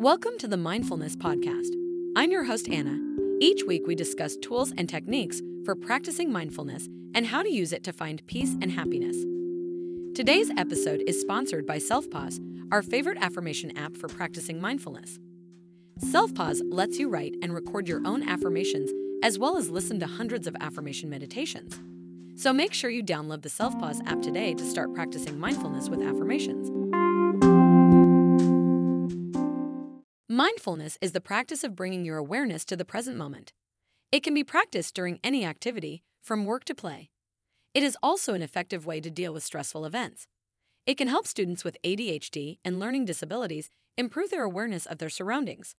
Welcome to the Mindfulness Podcast. I'm your host, Anna. Each week, we discuss tools and techniques for practicing mindfulness and how to use it to find peace and happiness. Today's episode is sponsored by Selfpause, our favorite affirmation app for practicing mindfulness. Selfpause lets you write and record your own affirmations as well as listen to hundreds of affirmation meditations. So make sure you download the Selfpause app today to start practicing mindfulness with affirmations. Mindfulness is the practice of bringing your awareness to the present moment. It can be practiced during any activity, from work to play. It is also an effective way to deal with stressful events. It can help students with ADHD and learning disabilities improve their awareness of their surroundings.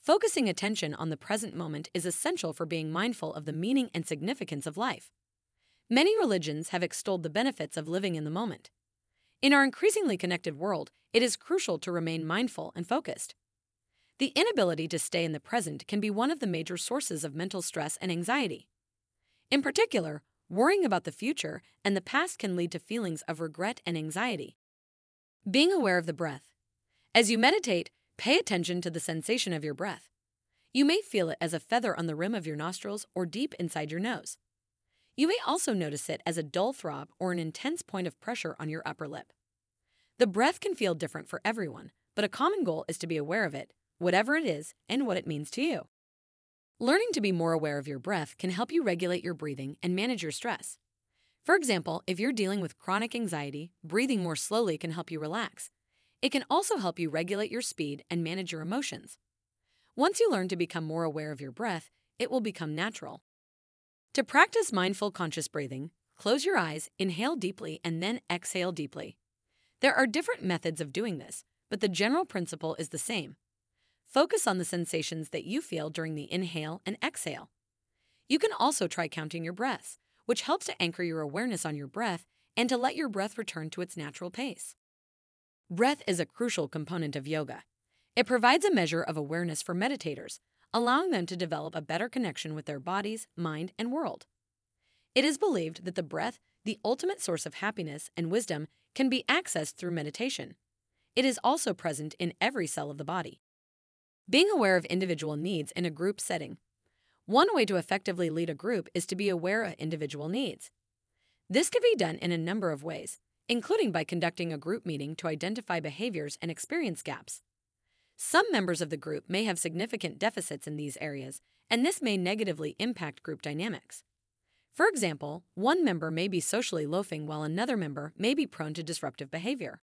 Focusing attention on the present moment is essential for being mindful of the meaning and significance of life. Many religions have extolled the benefits of living in the moment. In our increasingly connected world, it is crucial to remain mindful and focused. The inability to stay in the present can be one of the major sources of mental stress and anxiety. In particular, worrying about the future and the past can lead to feelings of regret and anxiety. Being aware of the breath. As you meditate, pay attention to the sensation of your breath. You may feel it as a feather on the rim of your nostrils or deep inside your nose. You may also notice it as a dull throb or an intense point of pressure on your upper lip. The breath can feel different for everyone, but a common goal is to be aware of it whatever it is and what it means to you. Learning to be more aware of your breath can help you regulate your breathing and manage your stress. For example, if you're dealing with chronic anxiety, breathing more slowly can help you relax. It can also help you regulate your speed and manage your emotions. Once you learn to become more aware of your breath, it will become natural. To practice mindful conscious breathing, close your eyes, inhale deeply, and then exhale deeply. There are different methods of doing this, but the general principle is the same. Focus on the sensations that you feel during the inhale and exhale. You can also try counting your breaths, which helps to anchor your awareness on your breath and to let your breath return to its natural pace. Breath is a crucial component of yoga. It provides a measure of awareness for meditators, allowing them to develop a better connection with their bodies, mind, and world. It is believed that the breath, the ultimate source of happiness and wisdom, can be accessed through meditation. It is also present in every cell of the body. Being aware of individual needs in a group setting. One way to effectively lead a group is to be aware of individual needs. This can be done in a number of ways, including by conducting a group meeting to identify behaviors and experience gaps. Some members of the group may have significant deficits in these areas, and this may negatively impact group dynamics. For example, one member may be socially loafing while another member may be prone to disruptive behavior.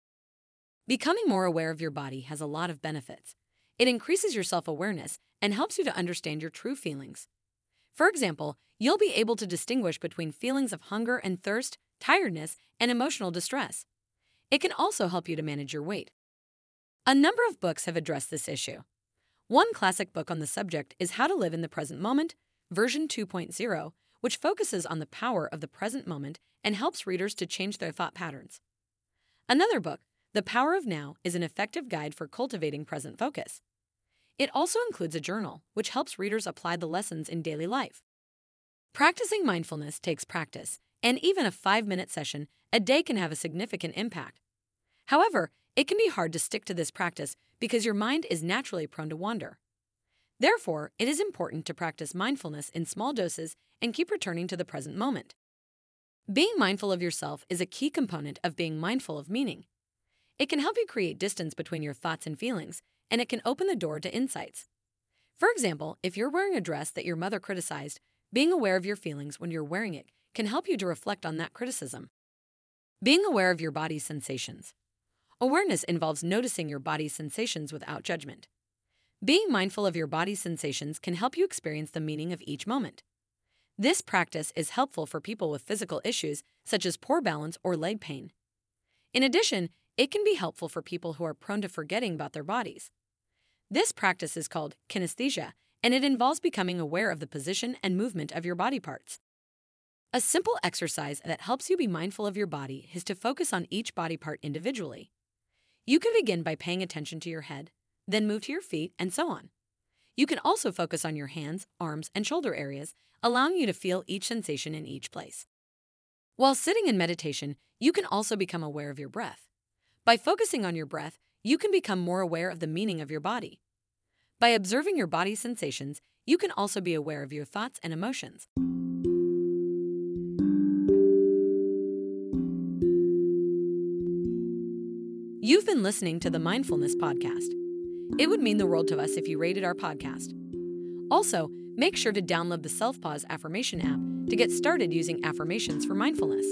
Becoming more aware of your body has a lot of benefits, it increases your self awareness and helps you to understand your true feelings. For example, you'll be able to distinguish between feelings of hunger and thirst, tiredness, and emotional distress. It can also help you to manage your weight. A number of books have addressed this issue. One classic book on the subject is How to Live in the Present Moment, version 2.0, which focuses on the power of the present moment and helps readers to change their thought patterns. Another book, The Power of Now, is an effective guide for cultivating present focus. It also includes a journal, which helps readers apply the lessons in daily life. Practicing mindfulness takes practice, and even a five minute session a day can have a significant impact. However, it can be hard to stick to this practice because your mind is naturally prone to wander. Therefore, it is important to practice mindfulness in small doses and keep returning to the present moment. Being mindful of yourself is a key component of being mindful of meaning. It can help you create distance between your thoughts and feelings and it can open the door to insights. For example, if you're wearing a dress that your mother criticized, being aware of your feelings when you're wearing it can help you to reflect on that criticism. Being aware of your body's sensations. Awareness involves noticing your body's sensations without judgment. Being mindful of your body's sensations can help you experience the meaning of each moment. This practice is helpful for people with physical issues such as poor balance or leg pain. In addition, it can be helpful for people who are prone to forgetting about their bodies. This practice is called kinesthesia, and it involves becoming aware of the position and movement of your body parts. A simple exercise that helps you be mindful of your body is to focus on each body part individually. You can begin by paying attention to your head, then move to your feet, and so on. You can also focus on your hands, arms, and shoulder areas, allowing you to feel each sensation in each place. While sitting in meditation, you can also become aware of your breath. By focusing on your breath, you can become more aware of the meaning of your body. By observing your body's sensations, you can also be aware of your thoughts and emotions. You've been listening to the Mindfulness Podcast. It would mean the world to us if you rated our podcast. Also, make sure to download the Selfpause Affirmation app to get started using affirmations for mindfulness.